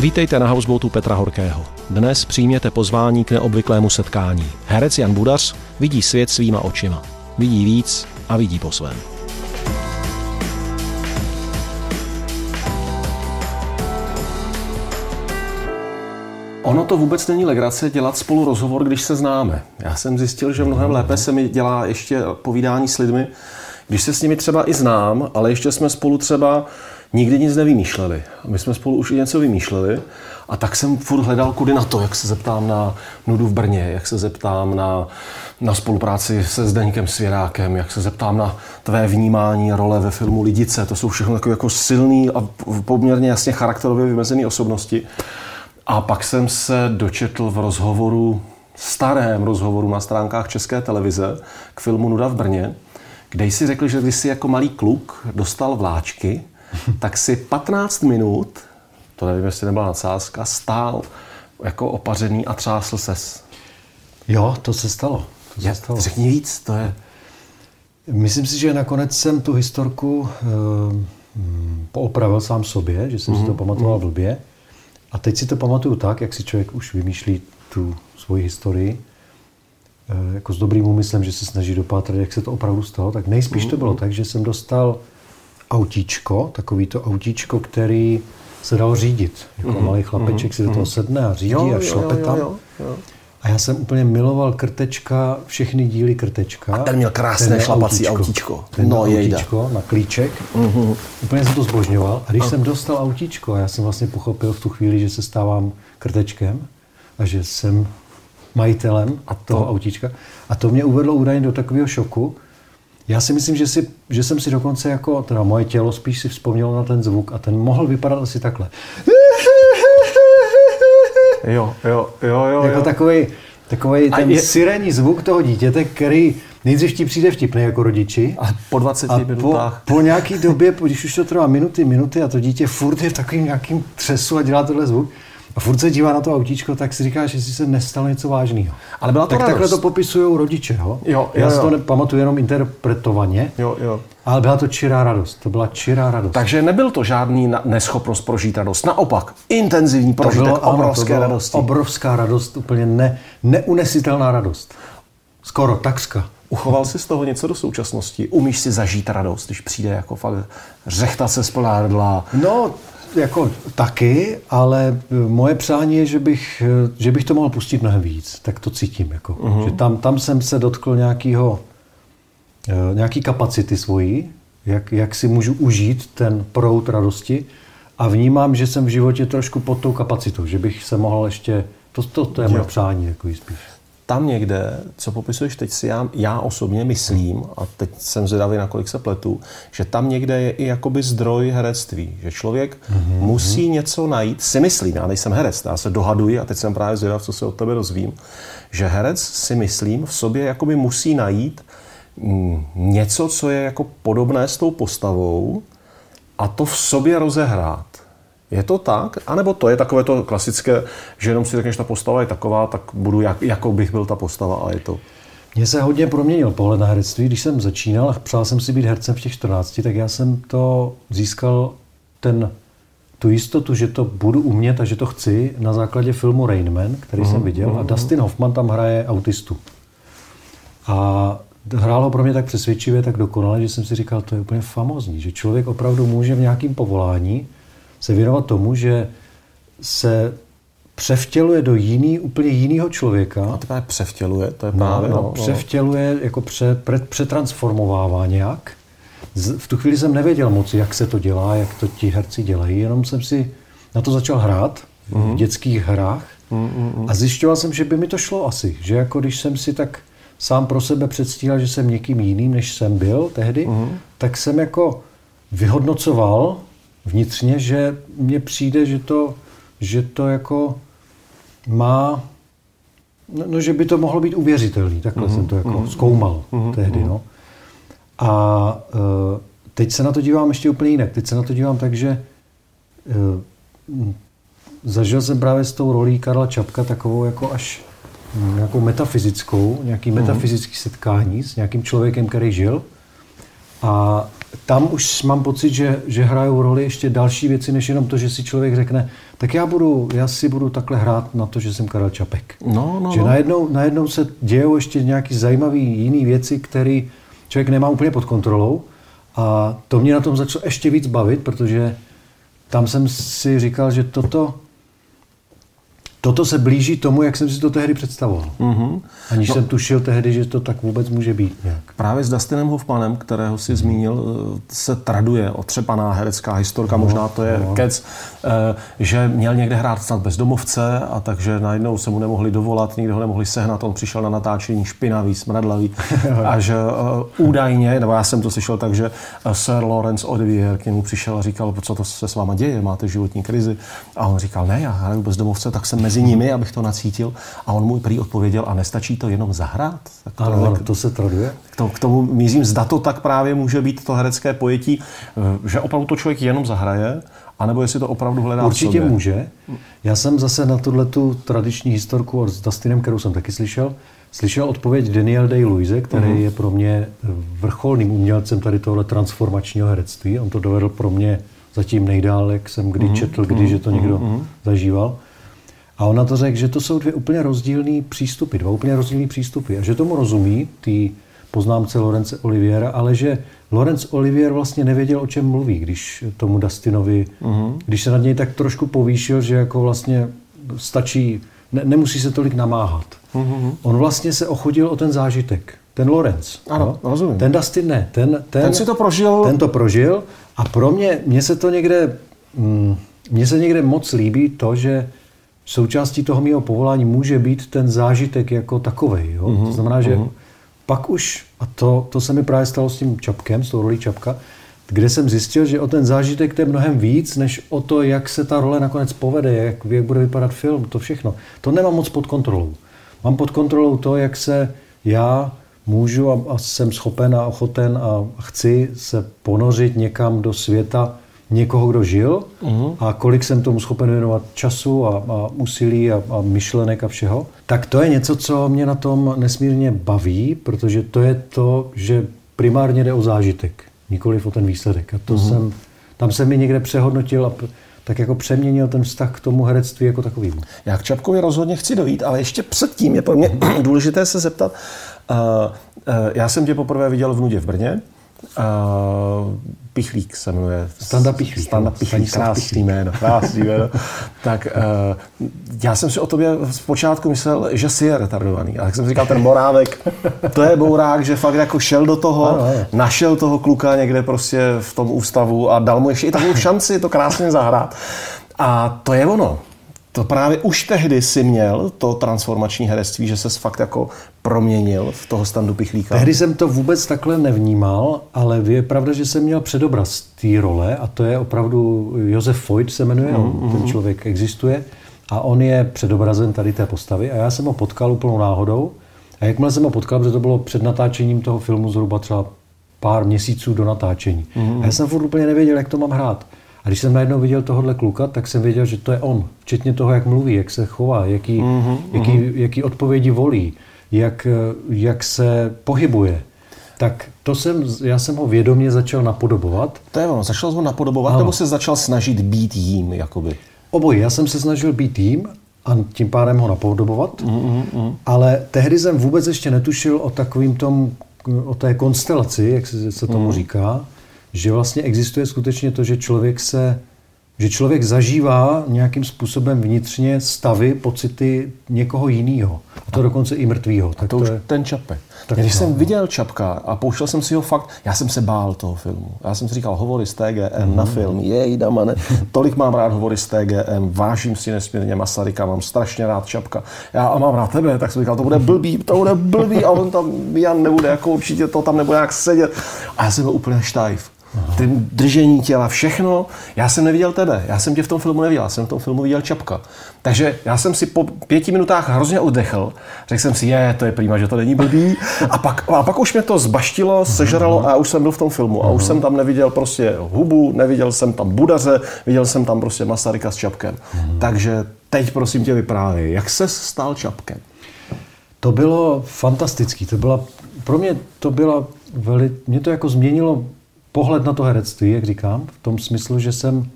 Vítejte na Houseboatu Petra Horkého. Dnes přijměte pozvání k neobvyklému setkání. Herec Jan Budař vidí svět svýma očima. Vidí víc a vidí po svém. Ono to vůbec není legrace dělat spolu rozhovor, když se známe. Já jsem zjistil, že mnohem lépe se mi dělá ještě povídání s lidmi, když se s nimi třeba i znám, ale ještě jsme spolu třeba nikdy nic nevymýšleli. My jsme spolu už i něco vymýšleli a tak jsem furt hledal kudy na to, jak se zeptám na nudu v Brně, jak se zeptám na, na spolupráci se Zdeňkem Svěrákem, jak se zeptám na tvé vnímání role ve filmu Lidice. To jsou všechno takové jako silný a poměrně jasně charakterově vymezené osobnosti. A pak jsem se dočetl v rozhovoru, starém rozhovoru na stránkách České televize k filmu Nuda v Brně, kde jsi řekl, že když jsi jako malý kluk dostal vláčky, tak si 15 minut, to nevím, jestli nebyla nadsázka, stál jako opařený a třásl ses. Jo, to se stalo. To se Je, stalo. řekni víc, to je... Myslím si, že nakonec jsem tu historku uh, poopravil sám sobě, že jsem mm-hmm. si to pamatoval blbě. A teď si to pamatuju tak, jak si člověk už vymýšlí tu svoji historii, uh, jako s dobrým úmyslem, že se snaží dopátrat, jak se to opravdu stalo, tak nejspíš mm-hmm. to bylo tak, že jsem dostal autíčko, takový to autíčko, který se dal řídit. Jako mm-hmm. malý chlapeček mm-hmm. si do toho sedne a řídí jo, a šlape tam. Jo, jo. A já jsem úplně miloval krtečka, všechny díly krtečka. A ten měl krásné ten šlapací autíčko. autíčko. Ten no, autíčko na klíček. Mm-hmm. Úplně jsem to zbožňoval. A když a... jsem dostal autíčko, já jsem vlastně pochopil v tu chvíli, že se stávám krtečkem a že jsem majitelem a to... toho autíčka. A to mě uvedlo údajně do takového šoku, já si myslím, že, si, že jsem si dokonce jako, teda moje tělo spíš si vzpomnělo na ten zvuk a ten mohl vypadat asi takhle. Jo, jo, jo, jo. Jako jo. takový, takový ten je... sirénní zvuk toho dítěte, který nejdřív ti přijde vtipný jako rodiči. A po 20 a minutách. Po, po nějaký době, když už to trvá minuty, minuty a to dítě furt je v takovým nějakým třesu a dělá tenhle zvuk, a furt se dívá na to autíčko, tak si říkáš, jestli se nestalo něco vážného. Ale byla to tak radost. takhle to popisují rodiče. Jo? Jo, jo, Já si to nepamatuju jenom interpretovaně, Jo, jo. ale byla to čirá radost. To byla čirá radost. Takže nebyl to žádný na- neschopnost prožít radost. Naopak, intenzivní prožitek ano, obrovské to byla radosti. Obrovská radost, úplně ne, neunesitelná radost. Skoro, takřka. Uchoval jsi z toho něco do současnosti? Umíš si zažít radost, když přijde jako fakt řechta se z? No, jako taky, ale moje přání je, že bych, že bych to mohl pustit mnohem víc. Tak to cítím. Jako. Uh-huh. Že tam, tam jsem se dotkl nějakého, nějaký kapacity svojí, jak, jak si můžu užít ten prout radosti a vnímám, že jsem v životě trošku pod tou kapacitou, že bych se mohl ještě, to, to, to je moje přání jako spíš. Tam někde, co popisuješ teď si já, já osobně myslím, a teď jsem zvědavý, na kolik se pletu, že tam někde je i jakoby zdroj herectví, že člověk mm-hmm. musí něco najít, si myslím, já nejsem herec, já se dohaduji a teď jsem právě zvědav, co se od tebe dozvím, že herec si myslím v sobě jakoby musí najít mm, něco, co je jako podobné s tou postavou a to v sobě rozehrát. Je to tak? A nebo to je takové to klasické, že jenom si řekneš, ta postava je taková, tak budu, jak, jako bych byl ta postava a je to. Mně se hodně proměnil pohled na herectví. Když jsem začínal a přál jsem si být hercem v těch 14, tak já jsem to získal ten, tu jistotu, že to budu umět a že to chci na základě filmu Rain Man, který uh-huh, jsem viděl. Uh-huh. A Dustin Hoffman tam hraje autistu. A hrálo pro mě tak přesvědčivě, tak dokonale, že jsem si říkal, to je úplně famózní, že člověk opravdu může v nějakém povolání se věnovat tomu, že se převtěluje do jiný, úplně jiného člověka. A to právě převtěluje, to je No, právě. no, převtěluje, jako pře, pre, přetransformovává nějak. Z, v tu chvíli jsem nevěděl moc, jak se to dělá, jak to ti herci dělají, jenom jsem si na to začal hrát v Mhm. dětských hrách Mm, a zjišťoval jsem, že by mi to šlo asi. Že jako když jsem si tak sám pro sebe předstíral, že jsem někým jiným, než jsem byl tehdy, Mhm. tak jsem jako vyhodnocoval vnitřně, že mně přijde, že to, že to jako má, no, no že by to mohlo být uvěřitelný. Takhle jsem to jako zkoumal tehdy. No. A uh, teď se na to dívám ještě úplně jinak. Teď se na to dívám tak, že uh, zažil jsem právě s tou rolí Karla Čapka takovou jako až mm, nějakou metafyzickou, nějaký metafyzický setkání s nějakým člověkem, který žil. A tam už mám pocit, že, že hrajou roli ještě další věci, než jenom to, že si člověk řekne, tak já, budu, já si budu takhle hrát na to, že jsem Karel Čapek. No, no, že no. Najednou, najednou se dějou ještě nějaký zajímavý jiný věci, které člověk nemá úplně pod kontrolou. A to mě na tom začalo ještě víc bavit, protože tam jsem si říkal, že toto, toto se blíží tomu, jak jsem si to tehdy představoval. Mm-hmm. Aniž no. jsem tušil tehdy, že to tak vůbec může být nějak. Právě s Dustinem Hoffmanem, kterého si zmínil, se traduje otřepaná herecká historka, no, možná to je no. kec, eh, že měl někde hrát snad bezdomovce a takže najednou se mu nemohli dovolat, nikdo ho nemohli sehnat, on přišel na natáčení špinavý, smradlavý a že uh, údajně, nebo já jsem to slyšel tak, že eh, Sir Lawrence Olivier k němu přišel a říkal, co to se s váma děje, máte životní krizi. A on říkal, ne, já hraju bezdomovce, tak jsem mezi nimi, abych to nacítil. A on mu prý odpověděl, a nestačí to jenom zahrát? Tak to, ano, tak, to se traduje. To, k tomu mířím, zda to tak právě může být to herecké pojetí, eh, že opravdu to člověk jenom zahraje, anebo jestli to opravdu hledá Určitě v sobě. může. Já jsem zase na tuhle tu tradiční historku s Dustinem, kterou jsem taky slyšel, slyšel odpověď Daniel Day-Louise, který uh-huh. je pro mě vrcholným umělcem tady tohle transformačního herectví. On to dovedl pro mě zatím nejdál, jak jsem kdy uh-huh. četl, kdy, uh-huh. že to někdo uh-huh. zažíval. A ona to řekl, že to jsou dvě úplně rozdílné přístupy, dva úplně rozdílné přístupy. A že tomu rozumí, ty poznámce Lorence Oliviera, ale že Lorenz Olivier vlastně nevěděl, o čem mluví, když tomu Dustinovi, uh-huh. když se nad něj tak trošku povýšil, že jako vlastně stačí, ne, nemusí se tolik namáhat. Uh-huh. On vlastně se ochodil o ten zážitek. Ten Lorenz. Ano, no? rozumím. Ten Dustin ne. Ten, ten, ten si to prožil. Ten to prožil a pro mě, mně se to někde, mm, mně se někde moc líbí to, že součástí toho mého povolání může být ten zážitek jako takový. Uh-huh, to znamená, že uh-huh. pak už, a to, to se mi právě stalo s tím Čapkem, s tou rolí Čapka, kde jsem zjistil, že o ten zážitek to je mnohem víc, než o to, jak se ta role nakonec povede, jak, jak bude vypadat film, to všechno. To nemám moc pod kontrolou. Mám pod kontrolou to, jak se já můžu a, a jsem schopen a ochoten a chci se ponořit někam do světa, někoho, kdo žil uh-huh. a kolik jsem tomu schopen věnovat času a, a úsilí a, a myšlenek a všeho, tak to je něco, co mě na tom nesmírně baví, protože to je to, že primárně jde o zážitek, nikoli o ten výsledek. A to uh-huh. jsem, tam jsem mi někde přehodnotil a tak jako přeměnil ten vztah k tomu herectví jako takovým. Já k Čapkovi rozhodně chci dojít, ale ještě předtím je pro mě důležité se zeptat. Uh, uh, já jsem tě poprvé viděl v Nudě v Brně. Uh, Pichlík se jmenuje. Standa Pichlík. Standa Pichlík, krásný jméno, krásný jméno. tak uh, já jsem si o tobě zpočátku myslel, že jsi je retardovaný. A jak jsem říkal, ten Morávek, to je bourák, že fakt jako šel do toho, ano, ano. našel toho kluka někde prostě v tom ústavu a dal mu ještě i takovou šanci to krásně zahrát. A to je ono to právě už tehdy si měl to transformační herectví, že se fakt jako proměnil v toho standu Pichlíka? Tehdy jsem to vůbec takhle nevnímal, ale je pravda, že jsem měl předobraz té role a to je opravdu Josef Foyt se jmenuje, mm-hmm. ten člověk existuje a on je předobrazem tady té postavy a já jsem ho potkal úplnou náhodou a jakmile jsem ho potkal, protože to bylo před natáčením toho filmu zhruba třeba pár měsíců do natáčení. Mm-hmm. A já jsem furt úplně nevěděl, jak to mám hrát. A když jsem najednou viděl tohohle kluka, tak jsem věděl, že to je on. Včetně toho, jak mluví, jak se chová, jaký, mm-hmm. jaký, jaký odpovědi volí, jak, jak se pohybuje. Tak to jsem, já jsem ho vědomě začal napodobovat. To je ono, začal ho napodobovat, ano. nebo se začal snažit být jím, jakoby? Obojí, já jsem se snažil být jím a tím pádem ho napodobovat, mm-hmm. ale tehdy jsem vůbec ještě netušil o takovým tom, o té konstelaci, jak se, se tomu mm. říká, že vlastně existuje skutečně to, že člověk se že člověk zažívá nějakým způsobem vnitřně stavy, pocity někoho jiného. A to dokonce i mrtvýho. Tak to, to už je... ten Čapek. Tak Když no, jsem no. viděl Čapka a pouštěl jsem si ho fakt, já jsem se bál toho filmu. Já jsem si říkal, hovory z TGM mm. na film, jej damane, tolik mám rád hovory z TGM, vážím si nesmírně Masaryka, mám strašně rád Čapka. Já a mám rád tebe, tak jsem říkal, to bude blbý, to bude blbý a on tam, Jan nebude, jako určitě to tam nebude jak sedět. A já jsem byl úplně štajf. Ten držení těla, všechno. Já jsem neviděl tebe, já jsem tě v tom filmu neviděl, já jsem v tom filmu viděl Čapka. Takže já jsem si po pěti minutách hrozně oddechl. Řekl jsem si, je, to je prýma, že to není blbý. A pak, a pak už mě to zbaštilo, sežralo a už jsem byl v tom filmu. A už jsem tam neviděl prostě hubu, neviděl jsem tam budaře, viděl jsem tam prostě Masaryka s Čapkem. Takže teď prosím tě vyprávěj, jak se stal Čapkem? To bylo fantastický. To byla, pro mě to byla veli, mě to jako změnilo pohled na to herectví, jak říkám, v tom smyslu, že jsem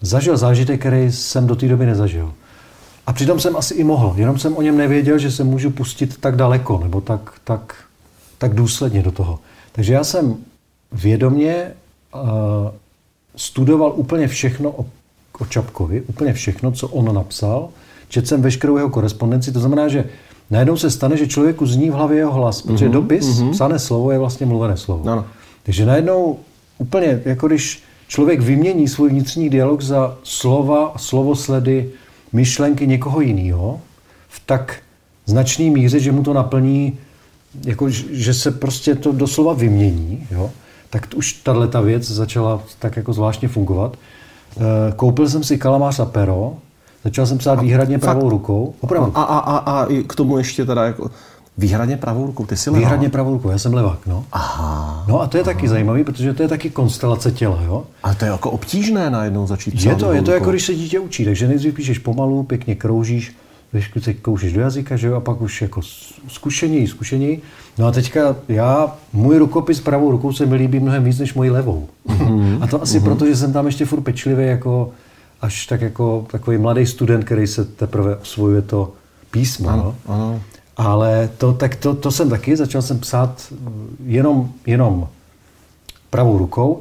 zažil zážitek, který jsem do té doby nezažil. A přitom jsem asi i mohl, jenom jsem o něm nevěděl, že se můžu pustit tak daleko, nebo tak, tak, tak důsledně do toho. Takže já jsem vědomě uh, studoval úplně všechno o, o Čapkovi, úplně všechno, co on napsal. Četl jsem veškerou jeho korespondenci, to znamená, že najednou se stane, že člověku zní v hlavě jeho hlas, protože mm-hmm, dopis, mm-hmm. psané slovo je vlastně mluvené slovo. Ano. Takže najednou úplně, jako když člověk vymění svůj vnitřní dialog za slova, slovosledy, myšlenky někoho jiného, v tak značný míře, že mu to naplní, jako, že se prostě to doslova vymění, jo, tak už tahle ta věc začala tak jako zvláštně fungovat. Eh, koupil jsem si kalamář a pero, začal jsem psát výhradně pravou rukou. Opravdu. A, a, a, a k tomu ještě teda jako Výhradně pravou rukou, ty jsi levák. Výhradně pravou rukou, já jsem levák, no. Aha. No a to je aha. taky zajímavý, protože to je taky konstelace těla, jo. Ale to je jako obtížné najednou začít Je to, je to jako když se dítě učí, takže nejdřív píšeš pomalu, pěkně kroužíš, trošku se koušeš do jazyka, že jo, a pak už jako zkušení, zkušení. No a teďka já, můj rukopis pravou rukou se mi líbí mnohem víc než mojí levou. Mm-hmm. a to asi mm-hmm. proto, že jsem tam ještě furt pečlivý jako až tak jako takový mladý student, který se teprve osvojuje to písmo. Ano, no. ano. Ale to, tak to, to jsem taky, začal jsem psát jenom, jenom pravou rukou.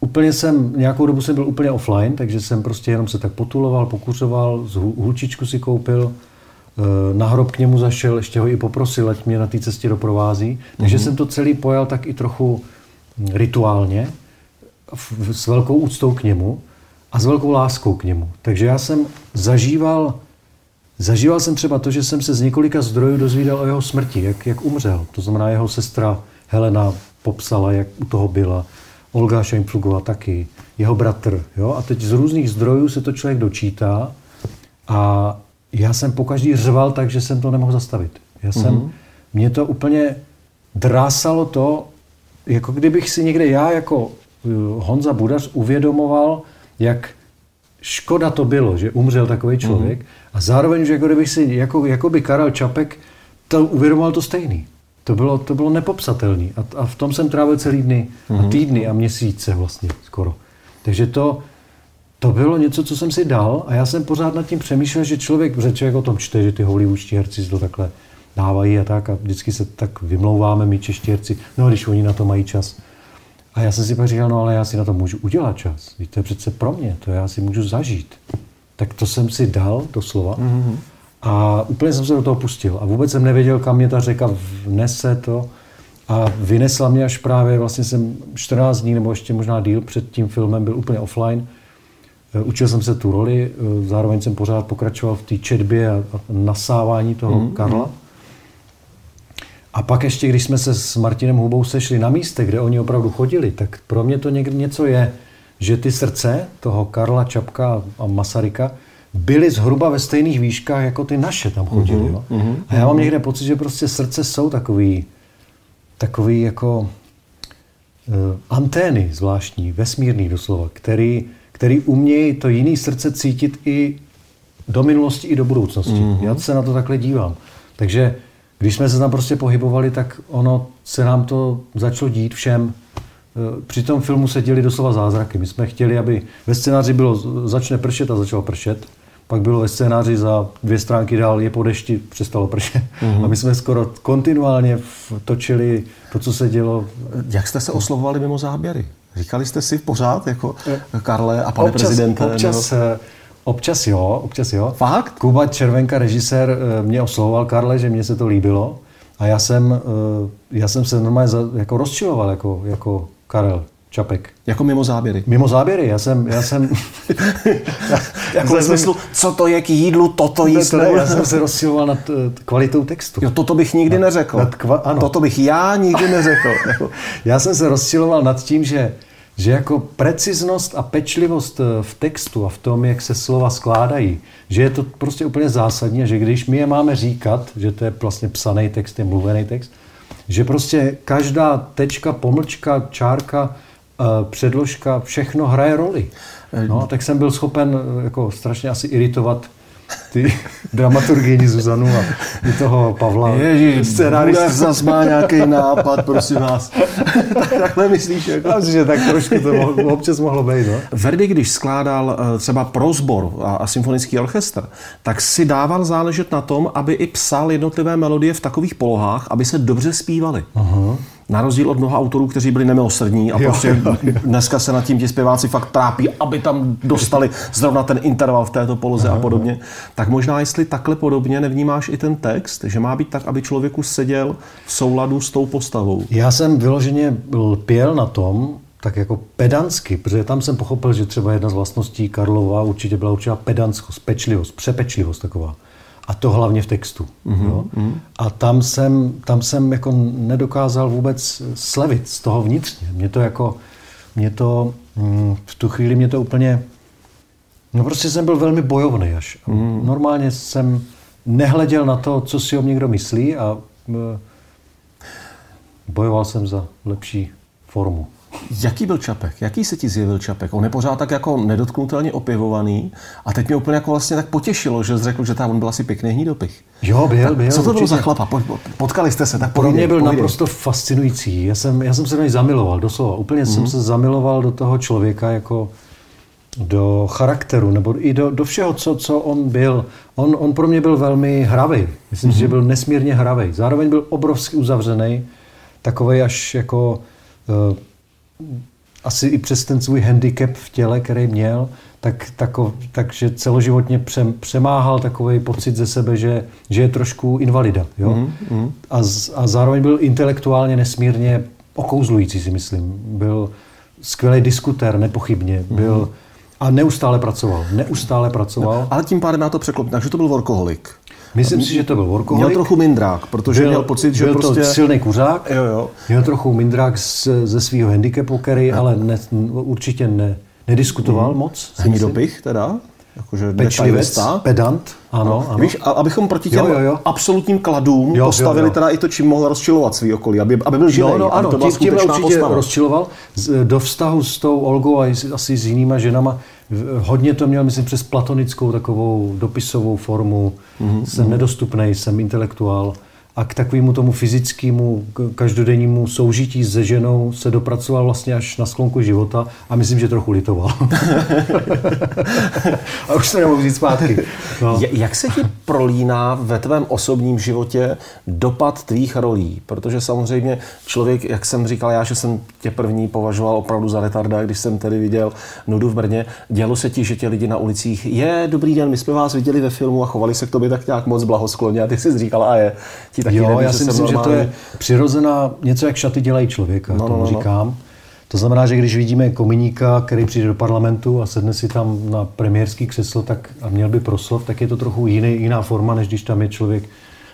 Úplně jsem, nějakou dobu jsem byl úplně offline, takže jsem prostě jenom se tak potuloval, pokuřoval, z hulčičku si koupil, eh, na hrob k němu zašel, ještě ho i poprosil, ať mě na té cestě doprovází. Takže mm-hmm. jsem to celý pojal tak i trochu rituálně, s velkou úctou k němu a s velkou láskou k němu. Takže já jsem zažíval Zažíval jsem třeba to, že jsem se z několika zdrojů dozvídal o jeho smrti, jak, jak umřel. To znamená, jeho sestra Helena popsala, jak u toho byla. Olga Šajnpflugová taky, jeho bratr. Jo? A teď z různých zdrojů se to člověk dočítá a já jsem po každý řval tak, že jsem to nemohl zastavit. Já jsem, mm-hmm. mě to úplně drásalo to, jako kdybych si někde já jako eh, Honza Budař uvědomoval, jak škoda to bylo, že umřel takový člověk mm-hmm. a zároveň, že jako kdybych si, jako, jako by Karel Čapek, to uvědomoval to stejný. To bylo, to bylo nepopsatelné. A, a v tom jsem trávil celý dny mm-hmm. a mhm. týdny a měsíce vlastně skoro. Takže to, to bylo něco, co jsem si dal a já jsem pořád nad tím přemýšlel, že člověk, že člověk o tom čte, že ty hollywoodští herci to takhle dávají a tak a vždycky se tak vymlouváme my čeští herci, no když oni na to mají čas. A já jsem si pak říkal, no ale já si na to můžu udělat čas. Víte, to je přece pro mě, to já si můžu zažít. Tak to jsem si dal, doslova. Mm-hmm. A úplně jsem se do toho pustil. A vůbec jsem nevěděl, kam mě ta řeka vnese to. A vynesla mě až právě, vlastně jsem 14 dní nebo ještě možná díl před tím filmem byl úplně offline. E, učil jsem se tu roli, e, zároveň jsem pořád pokračoval v té četbě a nasávání toho mm-hmm. Karla. A pak ještě, když jsme se s Martinem Hubou sešli na místě, kde oni opravdu chodili, tak pro mě to někdy něco je, že ty srdce toho Karla Čapka a Masaryka byly zhruba ve stejných výškách, jako ty naše tam chodili. Uh-huh, uh-huh, a já mám někde pocit, že prostě srdce jsou takový, takový jako uh, antény zvláštní, vesmírný doslova, který, který umějí to jiný srdce cítit i do minulosti, i do budoucnosti. Uh-huh. Já se na to takhle dívám. Takže když jsme se tam prostě pohybovali, tak ono se nám to začalo dít všem. E, při tom filmu se děli doslova zázraky. My jsme chtěli, aby ve scénáři bylo začne pršet a začalo pršet. Pak bylo ve scénáři za dvě stránky dál je po dešti, přestalo pršet. Mm-hmm. A my jsme skoro kontinuálně točili to, co se dělo. Jak jste se oslovovali mimo záběry? Říkali jste si pořád, jako e, Karle a pane občas, prezidente? Občas, nebo... Občas jo, občas jo. Fakt? Kuba Červenka, režisér, eh, mě oslovoval, Karle, že mně se to líbilo. A já jsem, eh, já jsem se normálně jako rozčiloval jako, jako Karel Čapek. Jako mimo záběry? Mimo záběry, já jsem... Já jsem jako ve smyslu, co to je k jídlu, toto jíst ne, Já jsem se rozčiloval nad uh, kvalitou textu. Jo, toto bych nikdy nad, neřekl. Nad kva, ano. Toto bych já nikdy neřekl. já jsem se rozčiloval nad tím, že že jako preciznost a pečlivost eh, v textu a v tom, jak se slova skládají, že je to prostě úplně zásadní že když my je máme říkat, že to je vlastně psaný text, je mluvený text, že prostě každá tečka, pomlčka, čárka, eh, předložka, všechno hraje roli. No, tak jsem byl schopen eh, jako strašně asi iritovat ty dramaturgyni Zuzanu a i toho Pavla. Ježiš, scénárista zase má nějaký nápad, prosím vás. tak, takhle myslíš? Jako? Já myslím, že tak trošku to mohlo, občas mohlo být. No? Verdi, když skládal eh, třeba prozbor a, a symfonický orchestr, tak si dával záležet na tom, aby i psal jednotlivé melodie v takových polohách, aby se dobře zpívaly. Uh-huh. Na rozdíl od mnoha autorů, kteří byli nemilosrdní a jo, prostě jo, jo. dneska se nad tím ti zpěváci fakt trápí, aby tam dostali zrovna ten interval v této poloze Aha, a podobně. Tak možná, jestli takhle podobně nevnímáš i ten text, že má být tak, aby člověku seděl v souladu s tou postavou. Já jsem vyloženě lpěl na tom, tak jako pedansky, protože tam jsem pochopil, že třeba jedna z vlastností Karlova určitě byla určitá pedantskost, pečlivost, přepečlivost taková. A to hlavně v textu. Mm-hmm. Jo? A tam jsem, tam jsem jako nedokázal vůbec slevit z toho vnitřně. Mě to jako, mě to, mm, v tu chvíli mě to úplně, no prostě jsem byl velmi bojovný až. Mm. Normálně jsem nehleděl na to, co si o někdo myslí a e, bojoval jsem za lepší formu. Jaký byl Čapek? Jaký se ti zjevil Čapek? On je pořád tak jako nedotknutelně opěvovaný a teď mě úplně jako vlastně tak potěšilo, že jsi řekl, že tam on byl asi pěkný hnidopich. Jo, byl, byl. Co to bylo za chlapa? Potkali jste se, tak Pro mě byl povídej. naprosto fascinující. Já jsem, já jsem se do něj zamiloval, doslova. Úplně mm-hmm. jsem mhm. se zamiloval do toho člověka jako do charakteru, nebo i do, do všeho, co, co on byl. On, on pro mě byl velmi hravý. Myslím mm-hmm. že byl nesmírně hravý. Zároveň byl obrovsky uzavřený, takový až jako uh, asi i přes ten svůj handicap v těle, který měl, tak, tako, takže celoživotně přemáhal takový pocit ze sebe, že, že je trošku invalida. Jo? Mm, mm. A, z, a zároveň byl intelektuálně nesmírně okouzlující, si myslím. Byl skvělý diskutér, nepochybně. Mm. Byl, a neustále pracoval. Neustále pracoval. No, ale tím pádem na to překlopit. Takže to byl workoholik. Myslím si, že to byl workoholik. Měl trochu mindrák, protože byl, měl pocit, že byl prostě... to silný kuřák. Jo, jo. Měl trochu mindrák z, ze svého handicapu, který ale ne, určitě ne, nediskutoval mm. moc. Hnidopich teda? Jakože Pečlivec, pedant, ano, no. ano. Víš, abych proti těm jo, jo, jo. absolutním kladům jo, postavili jo, jo. teda i to, čím mohl rozčilovat svý okolí, aby, aby byl živý. No, no, ano, to tím, tím určitě postava. rozčiloval. Do vztahu s tou Olgou a asi s jinýma ženama Hodně to měl, myslím, přes platonickou takovou dopisovou formu. Mm-hmm. Jsem nedostupný, jsem intelektuál a k takovému tomu fyzickému, každodennímu soužití se ženou se dopracoval vlastně až na sklonku života a myslím, že trochu litoval. a už se nemohu vzít zpátky. No. Jak se ti prolíná ve tvém osobním životě dopad tvých rolí? Protože samozřejmě člověk, jak jsem říkal já, že jsem tě první považoval opravdu za retarda, když jsem tedy viděl nudu v Brně, dělo se ti, že tě lidi na ulicích, je, dobrý den, my jsme vás viděli ve filmu a chovali se k tobě tak nějak moc blahoskloně a ty jsi říkal, a je, ti taky jo, neví, já si myslím, že to je přirozená, něco jak šaty dělají člověka, no, tomu no, no. říkám. To znamená, že když vidíme kominíka, který přijde do parlamentu a sedne si tam na premiérský křeslo tak, a měl by proslov, tak je to trochu jiný, jiná forma, než když tam je člověk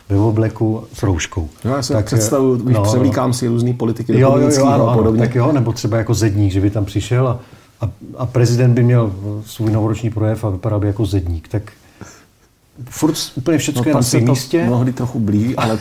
ve obleku s rouškou. Jo, já si tak představu, no, převlíkám si různý politiky jo, jo, jo, ano, a podobně. Tak jo, nebo třeba jako zedník, že by tam přišel a, a, a prezident by měl svůj novoroční projev a vypadal by jako zedník. Tak furt úplně všechno no, je na svém místě. Mnohdy trochu blíží, ale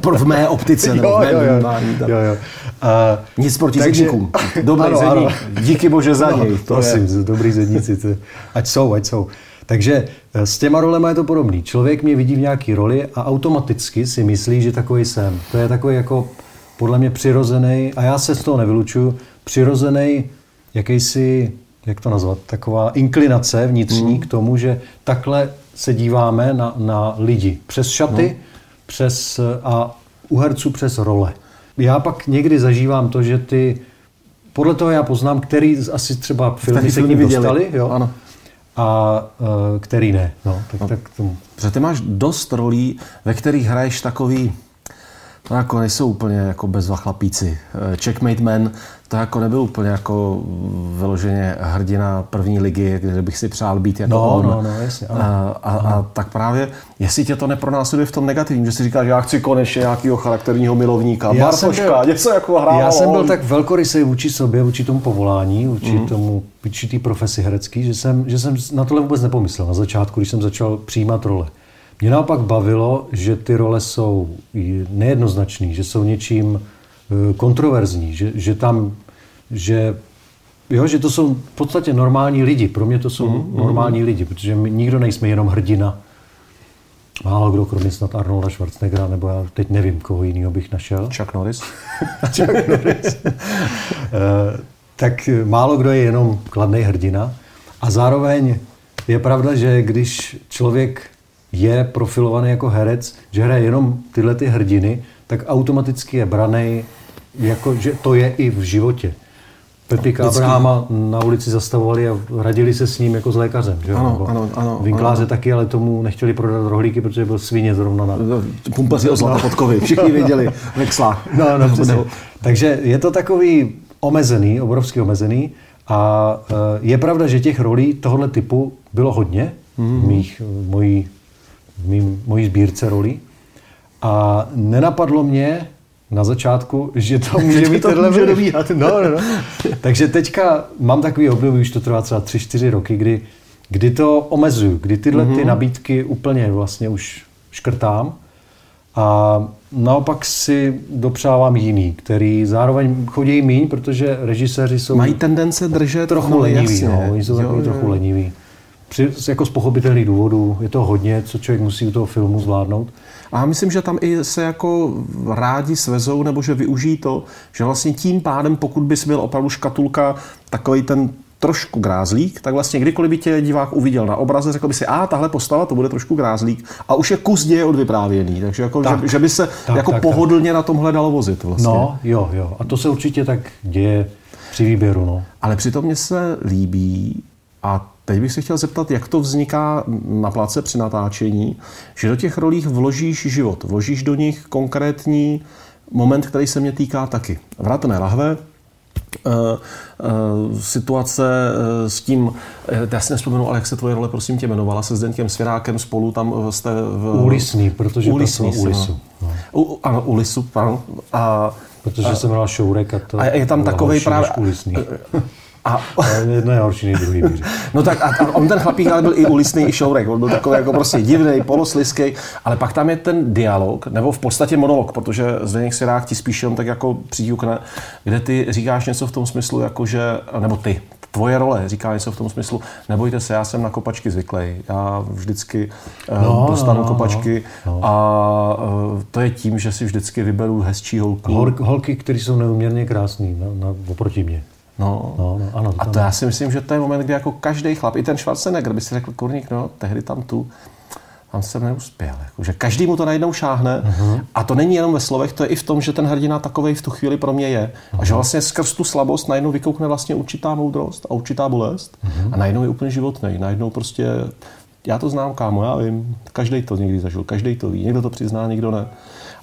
pořád v mé optice nebo v mém jo, jo, jo, jo. Uh, Nic proti takže, zedníkům. Dobrý ano, zedník. Ano. Díky bože za no, něj. To prosím, je. dobrý zedníci. To, ať jsou, ať jsou. Takže eh, s těma rolema je to podobný. Člověk mě vidí v nějaké roli a automaticky si myslí, že takový jsem. To je takový jako podle mě přirozený, a já se z toho nevylučuju, přirozený jakýsi jak to nazvat, taková inklinace vnitřní mm. k tomu, že takhle se díváme na, na lidi. Přes šaty, no. přes a u herců přes role. Já pak někdy zažívám to, že ty, podle toho já poznám, který asi třeba filmy se k ním dostali, jo? Ano. a uh, který ne. No, tak, no. tak tomu. Protože ty máš dost rolí, ve kterých hraješ takový to jako nejsou úplně jako bezva chlapíci. Eh, Checkmate Man, to jako nebyl úplně jako vyloženě hrdina první ligy, kde bych si přál být jako no, on. No, no, jasně, ano. A, a, a, tak právě, jestli tě to nepronásleduje v tom negativním, že si říkáš, že já chci konečně nějakého charakterního milovníka, já Bartoška, byl, něco jako hrál. Já jsem byl tak velkorysý vůči sobě, vůči tomu povolání, vůči mm. tomu vůči té profesi herecký, že jsem, že jsem na tohle vůbec nepomyslel na začátku, když jsem začal přijímat role. Mě naopak bavilo, že ty role jsou nejednoznačné, že jsou něčím eh, kontroverzní, že, že tam, že jo, že to jsou v podstatě normální lidi. Pro mě to jsou mm, normální mm. lidi, protože my nikdo nejsme jenom hrdina. Málo kdo, kromě snad Arnolda Schwarzeneggera, nebo já teď nevím, koho jiného bych našel. Chuck Norris. Chuck Norris. uh, tak málo kdo je jenom kladný hrdina. A zároveň je pravda, že když člověk je profilovaný jako herec, že hraje jenom tyhle ty hrdiny, tak automaticky je braný, jako, že to je i v životě. Pepika Abrahama na ulici zastavovali a radili se s ním jako s lékařem. Že? Ano, ano, ano, Vinkláře ano. taky, ale tomu nechtěli prodat rohlíky, protože byl svině zrovna na... Pumpa si o podkovy, všichni věděli, Vexla. No, no, přesně. Takže je to takový omezený, obrovský omezený. A e, je pravda, že těch rolí tohoto typu bylo hodně mm. mých, mojí, v mým, mojí sbírce rolí. A nenapadlo mě na začátku, že to může být tohle může dobíhat. No, no, no. Takže teďka mám takový období, už to trvá třeba 3-4 roky, kdy, kdy to omezuju, kdy tyhle mm-hmm. ty mhm. nabídky úplně vlastně už škrtám a naopak si dopřávám jiný, který zároveň chodí míň, protože režiséři jsou... Mají tendence držet trochu no, leniví. Jasně. No, oni jsou takový trochu leniví. Při, jako z pochopitelných důvodů. Je to hodně, co člověk musí u toho filmu zvládnout. A myslím, že tam i se jako rádi svezou, nebo že využijí to, že vlastně tím pádem, pokud bys byl opravdu škatulka, takový ten trošku grázlík, tak vlastně kdykoliv by tě divák uviděl na obraze, řekl by si, a tahle postava, to bude trošku grázlík. A už je kus děje odvyprávěný, takže jako, tak, že, že, by se tak, jako tak, pohodlně tak. na tomhle dalo vozit vlastně. No, jo, jo. A to se určitě tak děje při výběru. No. Ale přitom mě se líbí, a teď bych se chtěl zeptat, jak to vzniká na place při natáčení, že do těch rolích vložíš život, vložíš do nich konkrétní moment, který se mě týká taky. Vratné lahve, Uh, uh, situace uh, s tím, já si nespomenu, ale jak se tvoje role, prosím tě, jmenovala se Zdenkem Svěrákem spolu tam jste v... Ulisný, protože Ulisný, u Ulisu. No. U, ano, Ulisu, pardon. A, protože a, se jmenoval Šourek a to a je tam takový právě... A, jedno je horší než druhý. no tak a, a, on ten chlapík ale byl i ulisný, i šourek. On byl takový jako prostě divný, polosliský, ale pak tam je ten dialog, nebo v podstatě monolog, protože Zdeněk Sirák ti spíš jen tak jako přiťukne, kde ty říkáš něco v tom smyslu, jako že, nebo ty, tvoje role říká něco v tom smyslu, nebojte se, já jsem na kopačky zvyklý, já vždycky eh, no, dostanu no, kopačky no, no. a uh, to je tím, že si vždycky vyberu hezčí holku. Hol, holky, které jsou neuměrně krásné na, na, oproti mě. No, no, no ano, a to já si myslím, že to je moment, kdy jako každý chlap, i ten Schwarzenegger by si řekl, kurník, no, tehdy tam tu, tam jsem neuspěl. Jako, že každý mu to najednou šáhne uh-huh. a to není jenom ve slovech, to je i v tom, že ten hrdina takovej v tu chvíli pro mě je. Uh-huh. A že vlastně skrz tu slabost najednou vykoukne vlastně určitá moudrost a určitá bolest uh-huh. a najednou je úplně životný. Najednou prostě, já to znám, kámo, já vím, každý to někdy zažil, každý to ví, někdo to přizná, někdo ne.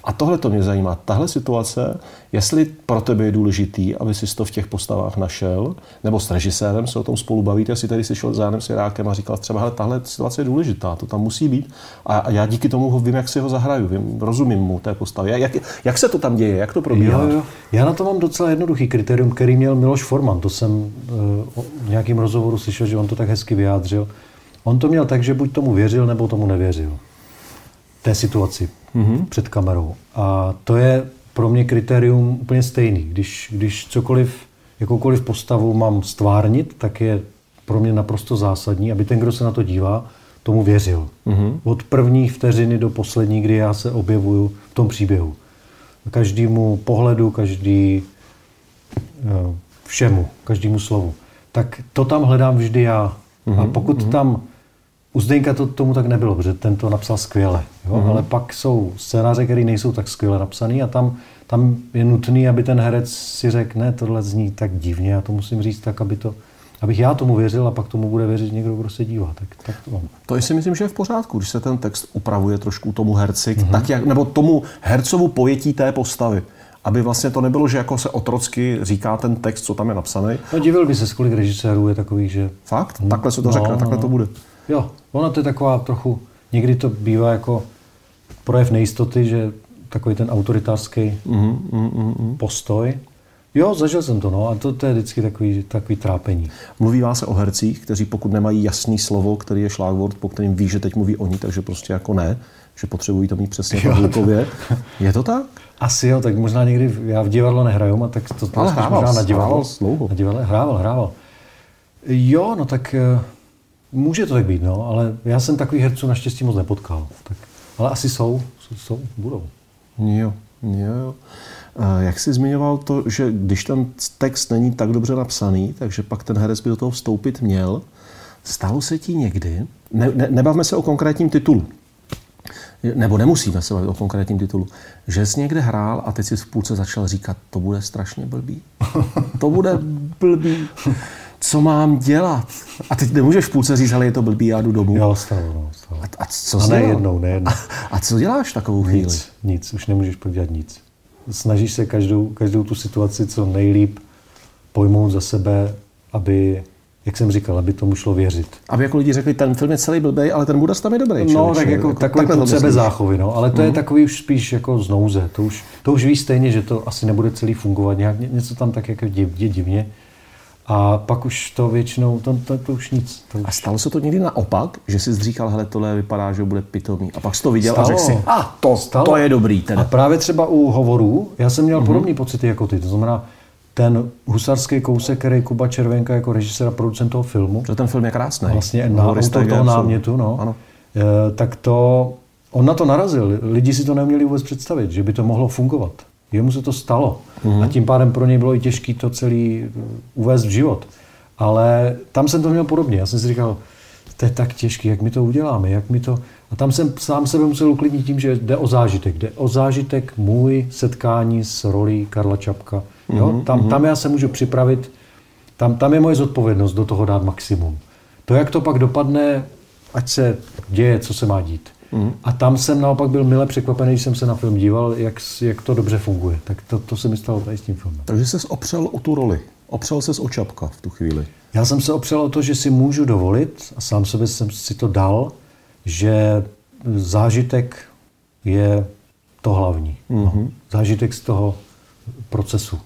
A tohle to mě zajímá. Tahle situace, jestli pro tebe je důležitý, aby si to v těch postavách našel, nebo s režisérem se o tom spolu bavíte, jestli tady si šel s Jánem Sirákem a říkal třeba, hele, tahle situace je důležitá, to tam musí být. A, já díky tomu ho vím, jak si ho zahraju, vím, rozumím mu té postavě. Jak, jak, se to tam děje, jak to probíhá? Jo, jo. Já na to mám docela jednoduchý kritérium, který měl Miloš Forman. To jsem uh, v nějakém rozhovoru slyšel, že on to tak hezky vyjádřil. On to měl tak, že buď tomu věřil, nebo tomu nevěřil. Té situaci mm-hmm. před kamerou. A to je pro mě kritérium úplně stejný. Když, když cokoliv, jakoukoliv postavu mám stvárnit, tak je pro mě naprosto zásadní, aby ten, kdo se na to dívá, tomu věřil. Mm-hmm. Od první vteřiny do poslední, kdy já se objevuju v tom příběhu. Každému pohledu, každý eh, všemu, každému slovu. Tak to tam hledám vždy já. Mm-hmm. A pokud mm-hmm. tam u Zdeňka to tomu tak nebylo, protože ten to napsal skvěle. Jo? Mm-hmm. Ale pak jsou scénáře, které nejsou tak skvěle napsané a tam, tam je nutný, aby ten herec si řekl, ne, tohle zní tak divně, já to musím říct tak, aby to, abych já tomu věřil a pak tomu bude věřit někdo, kdo se dívá. Tak, tak to mám. To si myslím, že je v pořádku, když se ten text upravuje trošku tomu herci, mm-hmm. tak jak, nebo tomu hercovu pojetí té postavy aby vlastně to nebylo, že jako se otrocky říká ten text, co tam je napsaný. No divil by se, kolik režisérů je takových, že... Fakt? Takhle se to no, řekne, no, takhle no. to bude. Jo, ono to je taková trochu, někdy to bývá jako projev nejistoty, že takový ten autoritářský mm, mm, mm, postoj. Jo, zažil jsem to, no, a to, to je vždycky takový, takový trápení. Mluví se o hercích, kteří pokud nemají jasný slovo, který je šlágvord, po kterým ví, že teď mluví oni, takže prostě jako ne, že potřebují to mít přesně tabulkově. Je to tak? Asi jo, tak možná někdy, já v divadle nehraju, a tak to, to Ale hrával možná na divadlo. hrával. Na divadle, hrával, hrával. Jo, no tak eh, může to tak být, no, ale já jsem takových herců naštěstí moc nepotkal. Tak, ale asi jsou, jsou, budou. Jo, jo, Jak jsi zmiňoval to, že když ten text není tak dobře napsaný, takže pak ten herec by do toho vstoupit měl, stalo se ti někdy, ne, ne, nebavme se o konkrétním titulu, nebo nemusíme se bavit o konkrétním titulu, že jsi někde hrál a teď si v půlce začal říkat, to bude strašně blbý. To bude blbý. Co mám dělat? A teď nemůžeš v půlce říct, ale je to blbý, já jdu domů. Jo, stalo, no, stalo. A, a co A jsi ne dělal? jednou, ne jednou. A co děláš takovou chvíli? Nic, nic, už nemůžeš podělat nic. Snažíš se každou, každou tu situaci co nejlíp pojmout za sebe, aby, jak jsem říkal, aby tomu šlo věřit. Aby jako lidi řekli, ten film je celý blbej, ale ten Budas tam je dobrý. No, člověče. tak jako, takový takhle to sebe záchovy, no. Ale to je takový už spíš jako z nouze. To už, to už víš stejně, že to asi nebude celý fungovat. Nějak, ně- něco tam tak jako div, div, divně. A pak už to většinou, to, to, to už nic. To už... A stalo se to někdy naopak, že jsi říkal, hele, tohle vypadá, že bude pitomý. A pak jsi to viděl a Stalo. řekl si, a to, Stalo. to je dobrý. A Teda. právě třeba u hovorů, já jsem měl podobné pocity jako ty. To znamená, ten husarský kousek, který Kuba Červenka jako režisér a producent toho filmu, Že ten film je krásný. vlastně na autor toho námětu, no, Ano. Eh, tak to, on na to narazil. Lidi si to neuměli vůbec představit, že by to mohlo fungovat. Jemu se to stalo. Mhm. A tím pádem pro něj bylo i těžké to celý eh, uvést v život. Ale tam jsem to měl podobně. Já jsem si říkal, to je tak těžké, jak my to uděláme, jak my to... A tam jsem sám sebe musel uklidnit tím, že jde o zážitek. Jde o zážitek můj setkání s rolí Karla Čapka. Jo? Tam, tam já se můžu připravit, tam, tam je moje zodpovědnost do toho dát maximum. To, jak to pak dopadne, ať se děje, co se má dít. Mm. A tam jsem naopak byl mile překvapený, když jsem se na film díval, jak, jak to dobře funguje. Tak to, to se mi stalo tady s tím filmem. Takže jsi opřel o tu roli. Opřel ses o čapka v tu chvíli. Já jsem se opřel o to, že si můžu dovolit, a sám sebe jsem si to dal, že zážitek je to hlavní. Mm-hmm. No. Zážitek z toho procesu.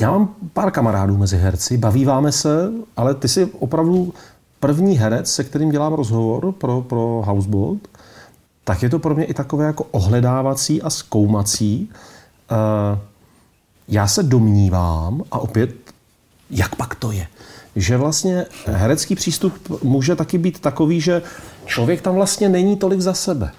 Já mám pár kamarádů mezi herci, bavíváme se, ale ty jsi opravdu první herec, se kterým dělám rozhovor pro, pro Houseboat, tak je to pro mě i takové jako ohledávací a zkoumací. Eh, Já se domnívám, a opět, jak pak to je, že vlastně herecký přístup může taky být takový, že člověk tam vlastně není tolik za sebe.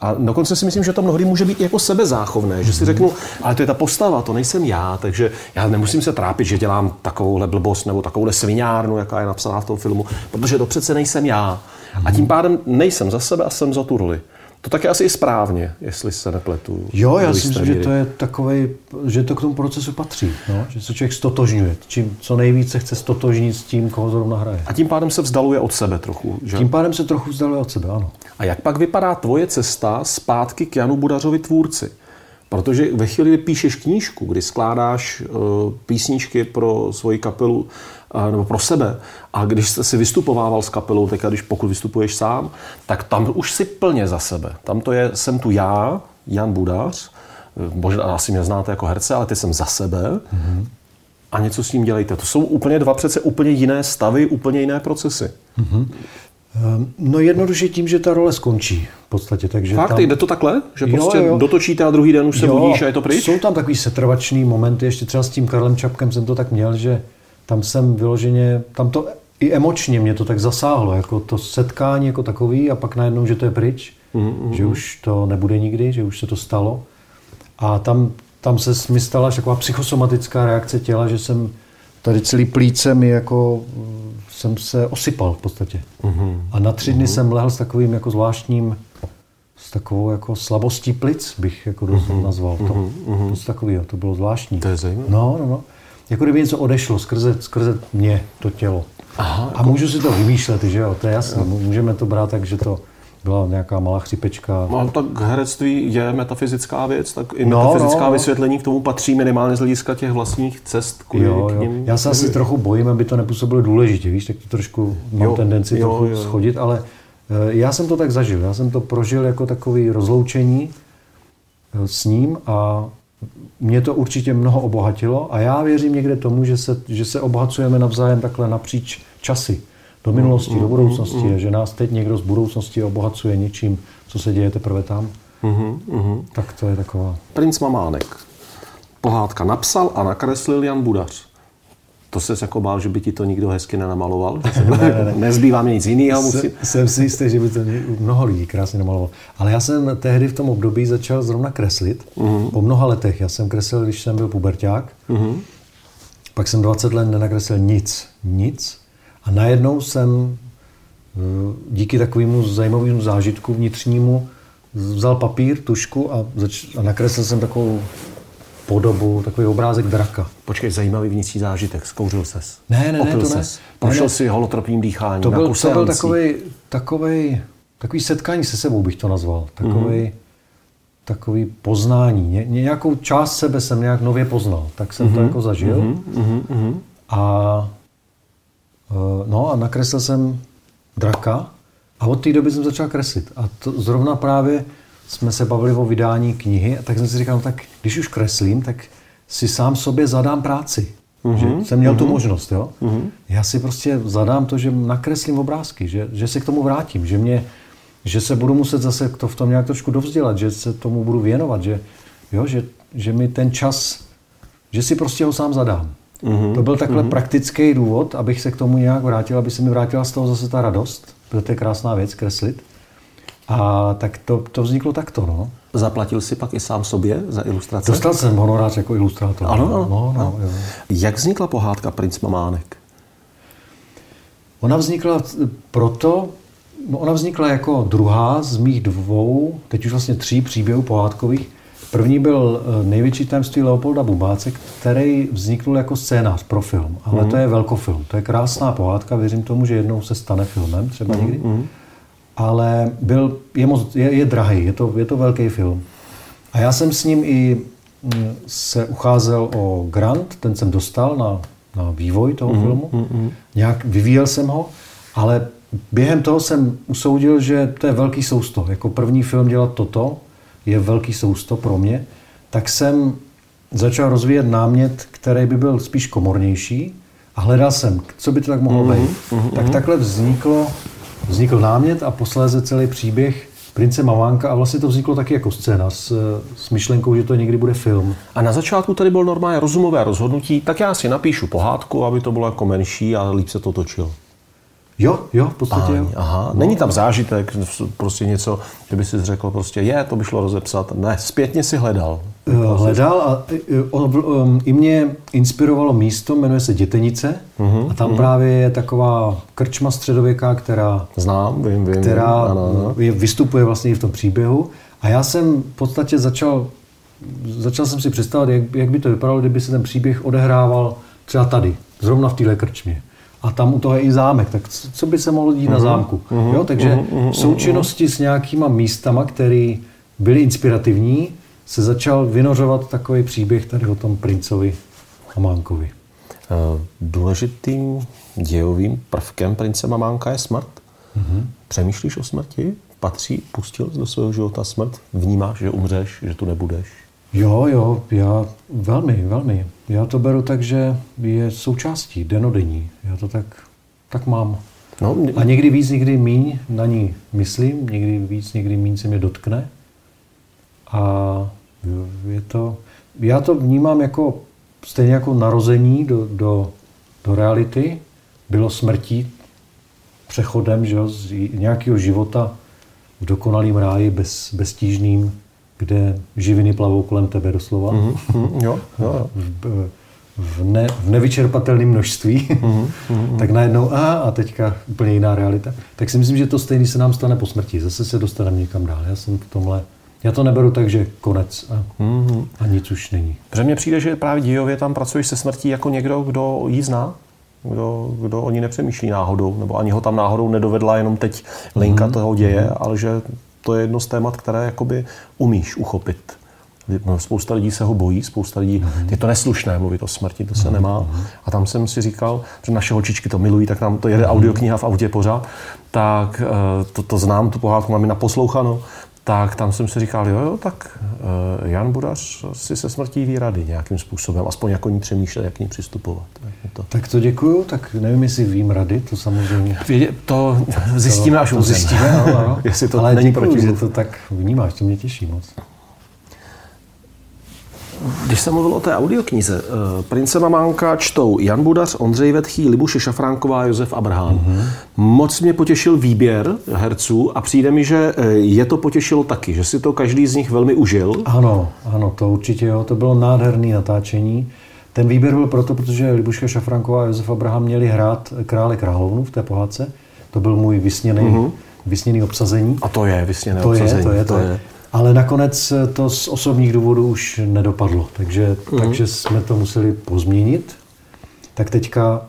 A dokonce si myslím, že to mnohdy může být jako sebezáchovné, že si řeknu, ale to je ta postava, to nejsem já, takže já nemusím se trápit, že dělám takovouhle blbost nebo takovouhle sviňárnu, jaká je napsaná v tom filmu, protože to přece nejsem já. A tím pádem nejsem za sebe a jsem za tu roli. To tak je asi i správně, jestli se nepletu. Jo, já si myslím, že to je takový, že to k tomu procesu patří, no? že se člověk stotožňuje. Čím co nejvíce chce stotožnit s tím, koho zrovna hraje. A tím pádem se vzdaluje od sebe trochu. Že? Tím pádem se trochu vzdaluje od sebe, ano. A jak pak vypadá tvoje cesta zpátky k Janu Budařovi tvůrci? Protože ve chvíli, kdy píšeš knížku, kdy skládáš uh, písničky pro svoji kapelu uh, nebo pro sebe a když jsi si vystupovával s kapelou, teď když pokud vystupuješ sám, tak tam už si plně za sebe. Tam to je, jsem tu já, Jan Budař, eh, možná asi mě znáte jako herce, ale ty jsem za sebe mm-hmm. a něco s tím dělejte. To jsou úplně dva přece úplně jiné stavy, úplně jiné procesy. Ehm, No jednoduše tím, že ta role skončí v podstatě. Takže Fakt, tam... jde to takhle? Že Jo, prostě jo. dotočíte a druhý den už se budíš a je to pryč? Jsou tam takový setrvačný momenty, ještě třeba s tím Karlem Čapkem jsem to tak měl, že tam jsem vyloženě, tam to i emočně mě to tak zasáhlo, jako to setkání jako takový a pak najednou, že to je pryč, mm, že už to nebude nikdy, že už se to stalo. A tam, tam se mi stala taková psychosomatická reakce těla, že jsem tady celý plíce mi jako mm, jsem se osypal v podstatě. Mm-hmm. A na tři dny jsem lehl s takovým jako zvláštním s takovou jako slabostí plic bych jako mm-hmm. nazval to. Mm-hmm. To, takový, to bylo zvláštní. To je zajímavé. No, no, no. Jako kdyby něco odešlo skrze, skrze mě, to tělo. Aha, A můžu si to vymýšlet, že jo, to je jasné. Můžeme to brát tak, že to byla nějaká malá chřipečka. No, tak herectví je metafyzická věc, tak i No, metafyzická no, no. vysvětlení k tomu patří minimálně z hlediska těch vlastních cest, kudy Jo, k jo. nim. Já se asi trochu bojím, aby to nepůsobilo důležitě, víš, tak to trošku mám Jo, tendenci jo, trochu jo. schodit, ale eh, já jsem to tak zažil. Já jsem to prožil jako takový rozloučení eh, s ním a mě to určitě mnoho obohatilo a já věřím někde tomu, že se, že se obohacujeme navzájem takhle napříč časy. Do minulosti, do budoucnosti, a že nás teď někdo z budoucnosti obohacuje něčím, co se děje teprve tam. Mhm, Tak to je taková... Princ Mamánek. Pohádka napsal a nakreslil Jan Budař. To se jako bál, že by ti to nikdo hezky nenamaloval? Ne, ne, ne. Nezbývá mě nic jiného. Musí... Jsem, si jistý, že by to mnoho lidí krásně namalovalo. Ale já jsem tehdy v tom období začal zrovna kreslit. Uh-huh. Po mnoha letech. Já jsem kreslil, když jsem byl puberták. Uh-huh. Pak jsem 20 let nenakreslil nic. Nic. A najednou jsem díky takovému zajímavému zážitku vnitřnímu vzal papír, tušku a, zač- a nakreslil jsem takovou podobu, takový obrázek draka. Počkej, zajímavý vnitřní zážitek, zkouřil ses. Ne, ne, ne, Opil to ne. ses. Prošel Ne, ne. si holotropním dýcháním To byl, to byl takový, takový, takový setkání se sebou, bych to nazval. Takový, mm-hmm. takový poznání. Ně, nějakou část sebe jsem nějak nově poznal. Tak jsem mm-hmm. to jako zažil. Mm-hmm. A eh, no a nakreslil jsem draka a od té doby jsem začal kreslit. A to zrovna právě jsme se bavili o vydání knihy, a tak jsem si říkal, no tak když už kreslím, tak si sám sobě zadám práci. Mm-hmm. Že jsem měl mm-hmm. tu možnost, jo. Mm-hmm. Já si prostě zadám to, že nakreslím obrázky, že, že se k tomu vrátím, že mě, že se budu muset zase to v tom nějak trošku dovzdělat, že se tomu budu věnovat, že, jo, že, že mi ten čas, že si prostě ho sám zadám. Mm-hmm. To byl takhle mm-hmm. praktický důvod, abych se k tomu nějak vrátil, aby se mi vrátila z toho zase ta radost, protože to je krásná věc, kreslit. A tak to, to vzniklo takto, no. Zaplatil si pak i sám sobě za ilustrace? Dostal jsem honorář jako ilustrátor. Ano, ano. No, no, jo. Jak vznikla pohádka Princ Mamánek? Ona vznikla proto, no, ona vznikla jako druhá z mých dvou, teď už vlastně tří příběhů pohádkových. První byl eh, Největší tajemství Leopolda Bubáce, který vzniknul jako scénář pro film. Ale to je velkofilm. To je krásná pohádka, věřím tomu, že jednou se stane filmem, třeba někdy. Ale byl, je, moc, je, je drahý, je to, je to velký film. A já jsem s ním i mm, se ucházel o grant, ten jsem dostal na, na vývoj toho mm, filmu. Mm, Nějak vyvíjel jsem ho, ale během toho jsem usoudil, že to je velký sousto. Jako první film dělat toto je velký sousto pro mě. Tak jsem začal rozvíjet námět, který by byl spíš komornější a hledal jsem, co by to tak mohlo být. Tak takhle vzniklo, vznikl námět a posléze celý příběh Prince Mamánka a vlastně to vzniklo taky jako scéna s, s myšlenkou, že to někdy bude film. A na začátku tady bylo normálně rozumové rozhodnutí, tak já si napíšu pohádku, aby to bylo jako menší a líp se to točilo. Jo, jo, v podstatě jo. Aha, není tam zážitek, prostě něco, že by si řekl prostě, je, to by šlo rozepsat. Ne, zpětně si hledal. Eh, Hledal a eh, on- i mě inspirovalo místo, jmenuje se Dětenice a tam právě je taková krčma středověká, která Znám, vím, vím. která Ano, ano. je, vystupuje vlastně i v tom příběhu. A já jsem v podstatě začal, začal jsem si představit, jak, jak by to vypadalo, kdyby se ten příběh odehrával třeba tady, zrovna v téhle krčmě. A tam u toho je i zámek, tak co by se mohlo dít na zámku? jo, takže v součinnosti s nějakýma místama, které byly inspirativní, se začal vynořovat takový příběh tady o tom princovi Hamánkovi. Eh, Důležitým dějovým prvkem prince Mamánka je smrt. Mm-hmm. Přemýšlíš o smrti? Patří, pustil do svého života smrt? Vnímáš, že umřeš, že tu nebudeš? Jo, jo, já velmi, velmi. Já to beru tak, že je součástí denodenní. Já to tak, tak mám. No, mě- A někdy víc, někdy míň na ní myslím, někdy víc, někdy míň se mě dotkne. A je to, já to vnímám jako stejně jako narození do, do, do reality. Bylo smrtí přechodem že jo, z nějakého života v dokonalém ráji, bez, beztížným, kde živiny plavou kolem tebe doslova. Mm-hmm. Hm, jo, jo, jo. V, v, ne, v nevyčerpatelném množství, mm-hmm. tak najednou a, a teďka úplně jiná realita. Tak si myslím, že to stejný se nám stane po smrti. Zase se dostaneme někam dál. Já jsem v tomhle, já to neberu tak, že konec a, mm-hmm. a nic už není. Protože mně přijde, že právě dějově tam pracuješ se smrtí jako někdo, kdo ji zná, kdo, kdo o ní nepřemýšlí náhodou, nebo ani ho tam náhodou nedovedla jenom teď linka mm-hmm. toho děje, ale že to je jedno z témat, které jakoby umíš uchopit. No, Spousta lidí se ho bojí, spousta lidí, je to neslušné mluvit o smrti, to se nemá. A tam jsem si říkal, že naše holčičky to milují, tak nám to jede audiokniha v autě pořád, tak eh, to, to znám, tu pohádku mám i naposlouchano, tak tam jsem si říkal, jo, jo, tak uh, Jan Budař si se smrtí ví rady nějakým způsobem, aspoň jako ní přemýšlet, jak k ní přistupovat. Tak, to. tak to děkuju, tak nevím, jestli vím rady, to samozřejmě. Vědě, to zjistíme, až to umřeme. zjistíme, no, no. jestli to Ale není děkuju, proti. že to tak vnímáš, to mě těší moc. Když jsem mluvil o té audioknize, uh, Prince Mamánka čtou Jan Budař, Ondřej Vetchý, Libuše Šafránková, Josef Abraham. Mm-hmm. Moc mě potěšil výběr herců a přijde mi, že eh, je to potěšilo taky, že si to každý z nich velmi užil. Ano, ano, to určitě jo, to bylo nádherný natáčení. Ten výběr byl proto, protože Libuška Šafranková a Josef Abraham měli hrát krále královnu v té pohádce. To byl můj vysněný, mm-hmm. vysněný obsazení. A to je vysněné to obsazení. Je, to je, to je. je. Ale nakonec to z osobních důvodů už nedopadlo, takže, mm-hmm. takže jsme to museli pozměnit. Tak teďka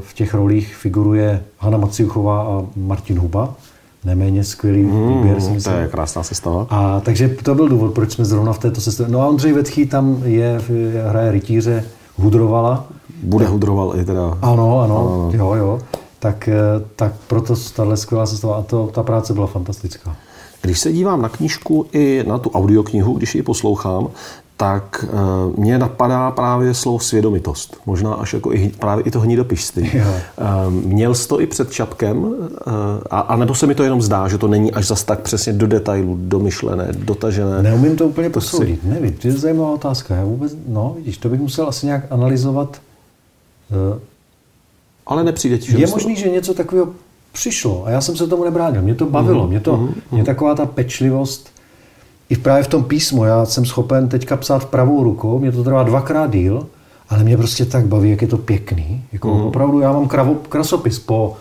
v těch rolích figuruje Hanna Maciuchová a Martin Huba. Neméně skvělý mm, výběr. Mm, to je krásná sestava. A takže to byl důvod, proč jsme zrovna v této sestavě. No a Ondřej Vetchý tam je, hraje rytíře Hudrovala. Bude Hudroval i teda. Ano, ano, ano. jo, jo. Tak, tak proto tahle skvělá sestava a to, ta práce byla fantastická. Když se dívám na knížku i na tu audioknihu, když ji poslouchám, tak uh, mě napadá právě slovo svědomitost. Možná až jako i právě i to hnidopišství. Uh, měl jsi to i před Čapkem, uh, a, a nebo se mi to jenom zdá, že to není až zas tak přesně do detailu, domyšlené, dotažené? Neumím to úplně posoudit. Si... Nevím, to je zajímavá otázka. Já vůbec, no vidíš, to bych musel asi nějak analyzovat. Ale nepřijde ti, že Je možný, že něco takového přišlo a já jsem se tomu nebránil. Mě to bavilo, mm, mě, to, mm, mě taková ta pečlivost, i právě v tom písmu, já jsem schopen teďka psát pravou rukou, mě to trvá dvakrát díl, ale mě prostě tak baví, jak je to pěkný. Jako mm. opravdu já mám kravo, krasopis po...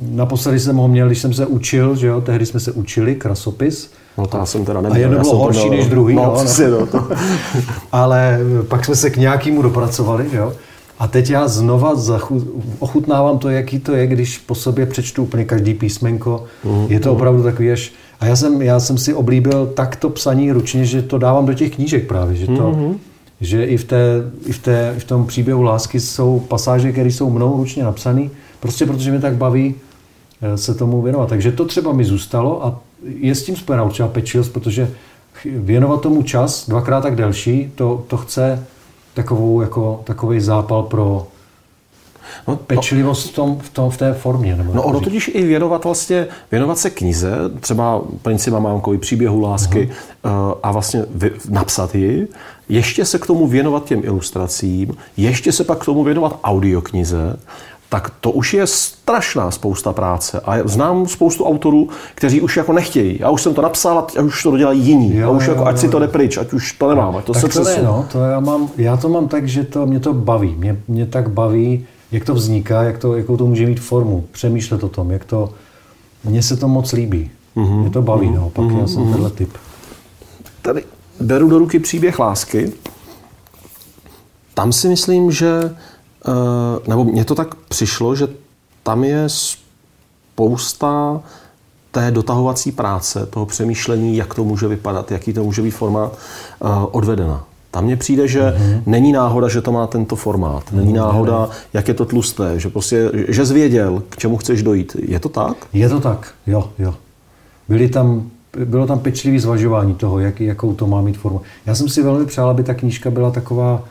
Naposledy jsem ho měl, když jsem se učil, že jo, tehdy jsme se učili, krasopis. No to já jsem teda neměl. A jedno bylo horší než druhý. No, no, no. to. ale pak jsme se k nějakému dopracovali, že jo. A teď já znova zachu- ochutnávám to, jaký to je, když po sobě přečtu úplně každý písmenko. Mm, je to mm. opravdu takový až... A já jsem, já jsem si oblíbil takto psaní ručně, že to dávám do těch knížek právě, že to... Mm-hmm. Že i v, té, i, v té, i v tom příběhu lásky jsou pasáže, které jsou mnou ručně napsané, prostě protože mě tak baví se tomu věnovat. Takže to třeba mi zůstalo a je s tím spojená určitá pečlivost, protože věnovat tomu čas dvakrát tak delší, to, to chce takovou, jako, takový zápal pro no, pečlivost v, tom, v, tom, v té formě. Nebo no ono totiž i věnovat vlastně, věnovat se knize, třeba Princi Mamánkovi, příběhu lásky uh-huh. a vlastně vy, napsat ji, ještě se k tomu věnovat těm ilustracím, ještě se pak k tomu věnovat audioknize, tak to už je strašná spousta práce. A znám spoustu autorů, kteří už jako nechtějí. Já už jsem to napsal a už to dodělají jiní. Jo, a už jo, jako, ať jo. si to jde pryč, ať už to nemám. Ať to tak se to ne, no, to já, mám, já to mám tak, že to, mě to baví. Mě, mě tak baví, jak to vzniká, jak to, jakou to může mít formu. Přemýšlet o tom, jak to... Mně se to moc líbí. Mm-hmm. Mě to baví, mm-hmm. no. Pak mm-hmm. já jsem tenhle typ. Tady beru do ruky příběh lásky. Tam si myslím, že nebo mně to tak přišlo, že tam je spousta té dotahovací práce, toho přemýšlení, jak to může vypadat, jaký to může být formát, odvedena. Tam mně přijde, že mm-hmm. není náhoda, že to má tento formát. Není mm, náhoda, jak je to tlusté, že prostě, že zvěděl, k čemu chceš dojít. Je to tak? Je to tak, jo, jo. Byly tam, bylo tam pečlivý zvažování toho, jak, jakou to má mít formu. Já jsem si velmi přál, aby ta knížka byla taková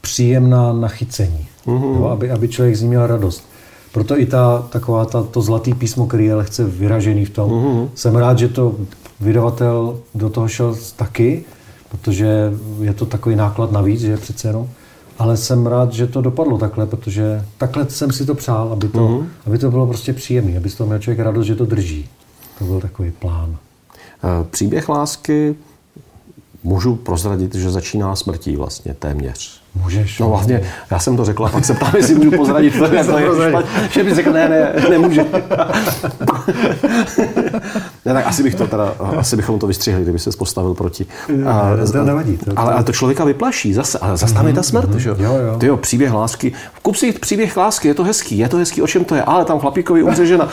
příjemná nachycení. Mm-hmm. Jo, aby, aby člověk z ní měl radost. Proto i ta, taková ta, to zlatý písmo, který je lehce vyražený v tom. Mm-hmm. Jsem rád, že to vydavatel do toho šel taky, protože je to takový náklad navíc, že přece jenom. Ale jsem rád, že to dopadlo takhle, protože takhle jsem si to přál, aby to, mm-hmm. aby to bylo prostě příjemné, aby z toho měl člověk radost, že to drží. To byl takový plán. Příběh lásky můžu prozradit, že začíná smrtí vlastně téměř. Můžeš. No vlastně, já jsem to řekl a pak se ptám, jestli můžu pozradit. To, je, to je že by řekl, ne, ne, nemůže. ne, tak asi, bych to teda, asi bychom to vystřihli, kdyby se postavil proti. A, to nevadí. To, ale, ale to člověka vyplaší zase. Ale zase tam je ta smrt. Mm-hmm, že? Jo, jo. Tyjo, příběh lásky. Kup si příběh lásky, je to hezký, je to hezký, o čem to je. Ale tam chlapíkovi umře žena.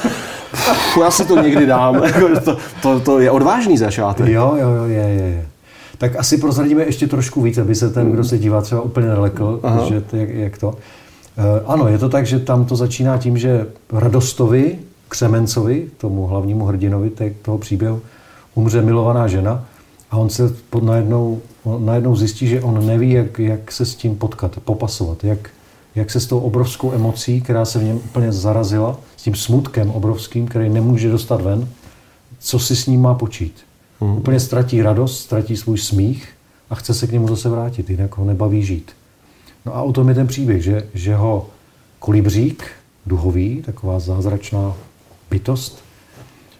já si to někdy dám. to, to, to, je odvážný začátek. Jo, jo, jo, je, je. je tak asi prozradíme ještě trošku víc, aby se ten, kdo se dívá, třeba úplně nelekl, Aha. že to, jak, jak to. E, ano, je to tak, že tam to začíná tím, že Radostovi, Křemencovi, tomu hlavnímu hrdinovi toho příběhu, umře milovaná žena a on se pod najednou, on najednou zjistí, že on neví, jak, jak se s tím potkat, popasovat, jak, jak se s tou obrovskou emocí, která se v něm úplně zarazila, s tím smutkem obrovským, který nemůže dostat ven, co si s ním má počít. Hmm. Úplně ztratí radost, ztratí svůj smích a chce se k němu zase vrátit, jinak ho nebaví žít. No a o tom je ten příběh, že, že ho kolibřík, duhový, taková zázračná bytost,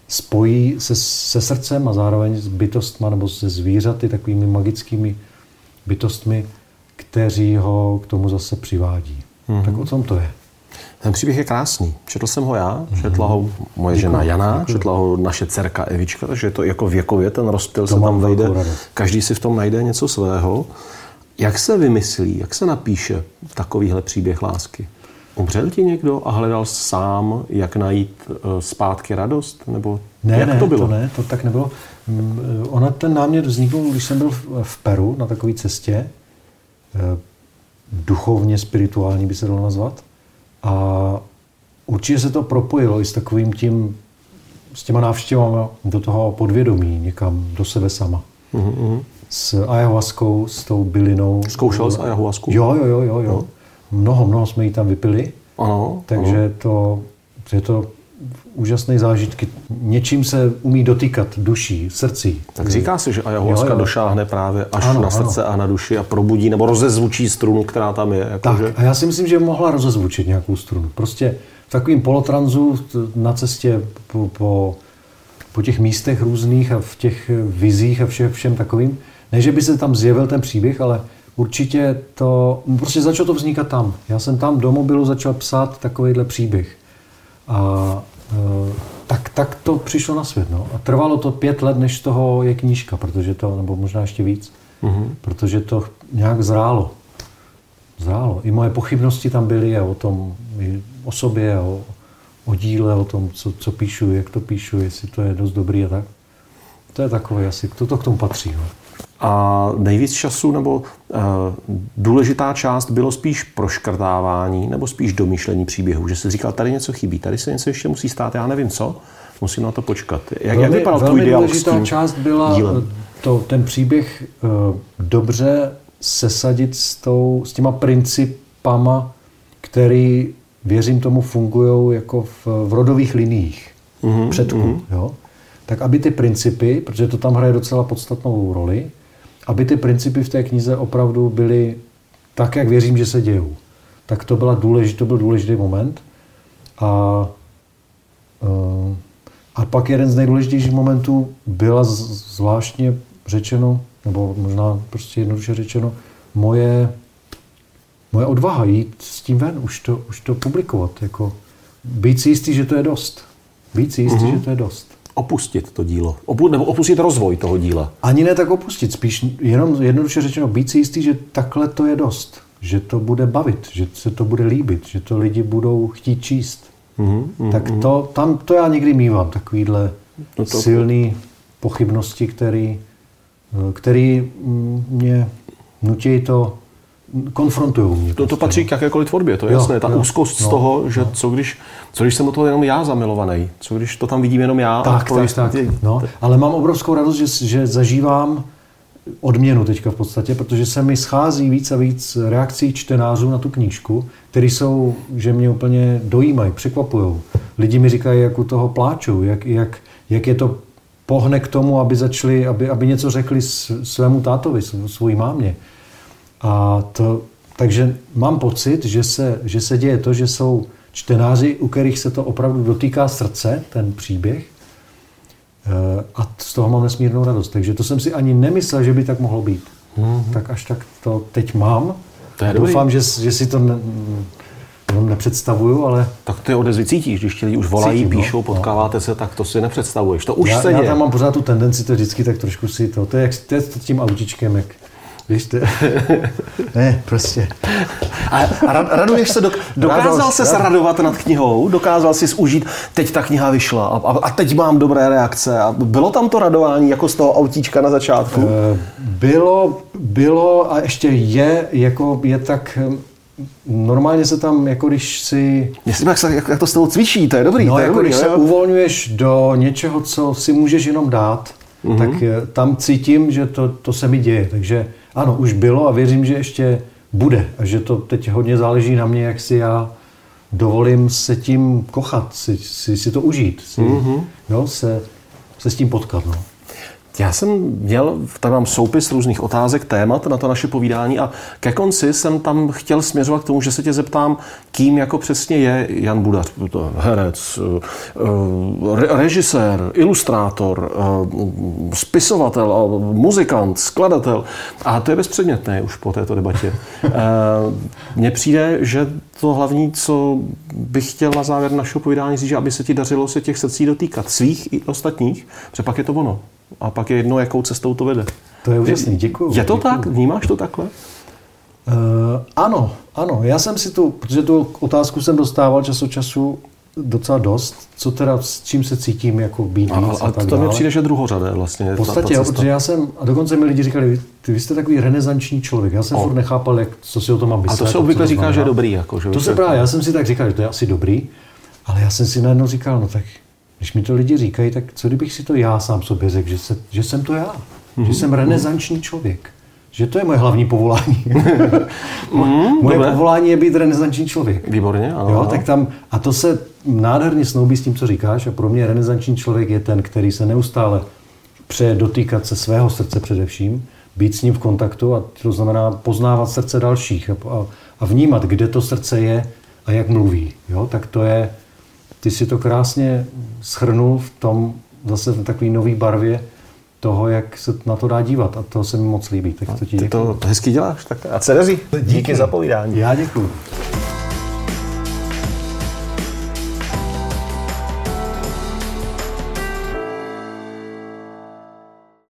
spojí se, se srdcem a zároveň s bytostma nebo se zvířaty, takovými magickými bytostmi, kteří ho k tomu zase přivádí. Mm-hmm. Tak o tom to je. Ten příběh je krásný. Četl jsem ho já, mm-hmm. četla ho moje děkuji, žena Jana, děkuji. četla ho naše dcerka Evička, takže je to jako věkově, ten rozptyl to se tam vejde. Každý si v tom najde něco svého. Jak se vymyslí, jak se napíše takovýhle příběh lásky? Umřel ti někdo a hledal sám, jak najít eh, zpátky radost? Nebo ne, jak ne, to bylo? To ne, to tak nebylo. Mm, eh, ona ten námět vznikl, když jsem byl v Peru na takové cestě, eh, duchovně spirituální by se dalo nazvat. A určitě se to propojilo i s takovým tím, s těma návštěvami do toho podvědomí, někam do sebe sama. Mm-hmm. S ayahuaskou, s tou bylinou. Zkoušel jsi ayahuasku? Jo, jo, jo, jo. jo. No. Mnoho, mnoho jsme ji tam vypili. Ano, takže ano. to, je to úžasné zážitky. Něčím se umí dotýkat duší, srdcí. Tak říká se, že ayahuasca jo, jo. došáhne právě až ano, na srdce ano. a na duši a probudí nebo rozezvučí strunu, která tam je. Jako tak, že... a já si myslím, že mohla rozezvučit nějakou strunu. Prostě v takovým polotranzu na cestě po, po, po těch místech různých a v těch vizích a vše, všem takovým. Ne, že by se tam zjevil ten příběh, ale určitě to, prostě začalo to vznikat tam. Já jsem tam do mobilu začal psát takovýhle příběh. A e, tak, tak to přišlo na svět. No. A trvalo to pět let, než z toho je knížka, protože to, nebo možná ještě víc, mm-hmm. protože to nějak zrálo. Zrálo. I moje pochybnosti tam byly a o tom, o sobě, o, o díle, o tom, co, co píšu, jak to píšu, jestli to je dost dobrý a tak. To je takové asi, to, to k tomu patří. No. A nejvíc času nebo uh, důležitá část bylo spíš proškrtávání nebo spíš domýšlení příběhu, že si říkal, tady něco chybí, tady se něco ještě musí stát, já nevím co, musím na to počkat. Jak, velmi, jak vypadal tvůj dialog důležitá s tím část byla dílem? To, ten příběh uh, dobře sesadit s, tou, s těma principama, který, věřím tomu, fungují jako v, v rodových liních mm-hmm, předků. Mm-hmm. Jo? Tak aby ty principy, protože to tam hraje docela podstatnou roli, aby ty principy v té knize opravdu byly tak, jak věřím, že se dějou. Tak to, byla důležitý, to byl důležitý moment. A, eh, a pak jeden z nejdůležitějších momentů byla zvláštně řečeno, nebo možná prostě jednoduše řečeno, moje, moje odvaha jít s tím ven, už to, už to publikovat. Jako, být si jistý, že to je dost. Být si jistý, uh-huh. že to je dost opustit to dílo? Opu, nebo opustit rozvoj toho díla? Ani ne tak opustit, spíš jenom jednoduše řečeno být si jistý, že takhle to je dost. Že to bude bavit, že se to bude líbit, že to lidi budou chtít číst. Mm-hmm, tak mhm. to, tam to já někdy mývám, takovýhle no to... silný pochybnosti, který, který mě nutí to konfrontují mě. To, to prostě, patří no. k jakékoliv tvorbě, to je jo, jasné. Ta jo, úzkost no, z toho, že no. co, když, co když jsem o toho jenom já zamilovaný, co když to tam vidím jenom já. Tak, a tak, tak. Ty... No, ale mám obrovskou radost, že, že zažívám odměnu teďka v podstatě, protože se mi schází víc a víc reakcí čtenářů na tu knížku, které jsou, že mě úplně dojímají, překvapují. Lidi mi říkají, jak u toho pláčou, jak, jak, jak je to pohne k tomu, aby začali, aby, aby něco řekli svému tátovi, svojí mámě. A to, takže mám pocit, že se, že se děje to, že jsou čtenáři, u kterých se to opravdu dotýká srdce, ten příběh. Eh, a z toho mám nesmírnou radost. Takže to jsem si ani nemyslel, že by tak mohlo být. Mm-hmm. Tak až tak to teď mám. To je Doufám, že, že si to ne, nepředstavuju, ale... Tak ty odezvy cítíš, když ti už volají, Cítím, no. píšou, no, potkáváte se, tak to si nepředstavuješ. To už já, se já tam mám pořád tu tendenci to vždycky tak trošku si to, to je, jak, to je tím autičkem, jak Víš, ty... ne, prostě. A raduješ se, dok- dokázal Radost, se radovat nad knihou, dokázal si užít, teď ta kniha vyšla a, a teď mám dobré reakce. A bylo tam to radování jako z toho autíčka na začátku? Uh, bylo, bylo a ještě je, jako je tak hm, normálně se tam, jako když si... Jestli jak, jak, jak to s tou cvičí, to je dobrý. No, to je jako dobrý, když jo? se uvolňuješ do něčeho, co si můžeš jenom dát, mm-hmm. tak eh, tam cítím, že to, to se mi děje. Takže ano, už bylo a věřím, že ještě bude. A že to teď hodně záleží na mě, jak si já dovolím se tím kochat, si, si, si to užít, si, mm-hmm. jo, se, se s tím potkat. No. Já jsem měl, tam mám soupis různých otázek, témat na to naše povídání a ke konci jsem tam chtěl směřovat k tomu, že se tě zeptám, kým jako přesně je Jan Budař, to herec, eh, režisér, ilustrátor, eh, spisovatel, muzikant, skladatel. A to je bezpředmětné už po této debatě. Eh, mně přijde, že to hlavní, co bych chtěl na závěr našeho povídání říct, že aby se ti dařilo se těch srdcí dotýkat svých i ostatních, protože pak je to ono. A pak je jedno, jakou cestou to vede. To je úžasný, děkuji. Je to děkuju. tak? Vnímáš to takhle? Uh, ano, ano. Já jsem si tu, protože tu otázku jsem dostával čas od času docela dost, co teda s čím se cítím jako být a, a, a tak to mi přijde, že druhořadé vlastně. V podstatě, ta, ta protože já jsem, a dokonce mi lidi říkali, ty, vy jste takový renesanční člověk. Já jsem o. furt nechápal, jak, co si o tom mám myslet. A to se obvykle říká, že je dobrý. Jako, že to se právě, já jsem si tak říkal, že to je asi dobrý, ale já jsem si najednou říkal, no tak když mi to lidi říkají, tak co kdybych si to já sám sobě řekl, že, se, že jsem to já, mm-hmm. že jsem renesanční člověk, že to je moje hlavní povolání. mm, moje dobré. povolání je být renesanční člověk. Výborně, ano. Jo, tak tam, a to se nádherně snoubí s tím, co říkáš a pro mě renesanční člověk je ten, který se neustále přeje dotýkat se svého srdce především, být s ním v kontaktu a to znamená poznávat srdce dalších a, a, a vnímat, kde to srdce je a jak mluví. Jo? Tak to je, ty si to krásně schrnul v tom zase v takové nové barvě toho, jak se na to dá dívat a to se mi moc líbí. Tak to ti Ty to hezky děláš, tak a se daří. Díky, Díky za povídání. Já děkuji.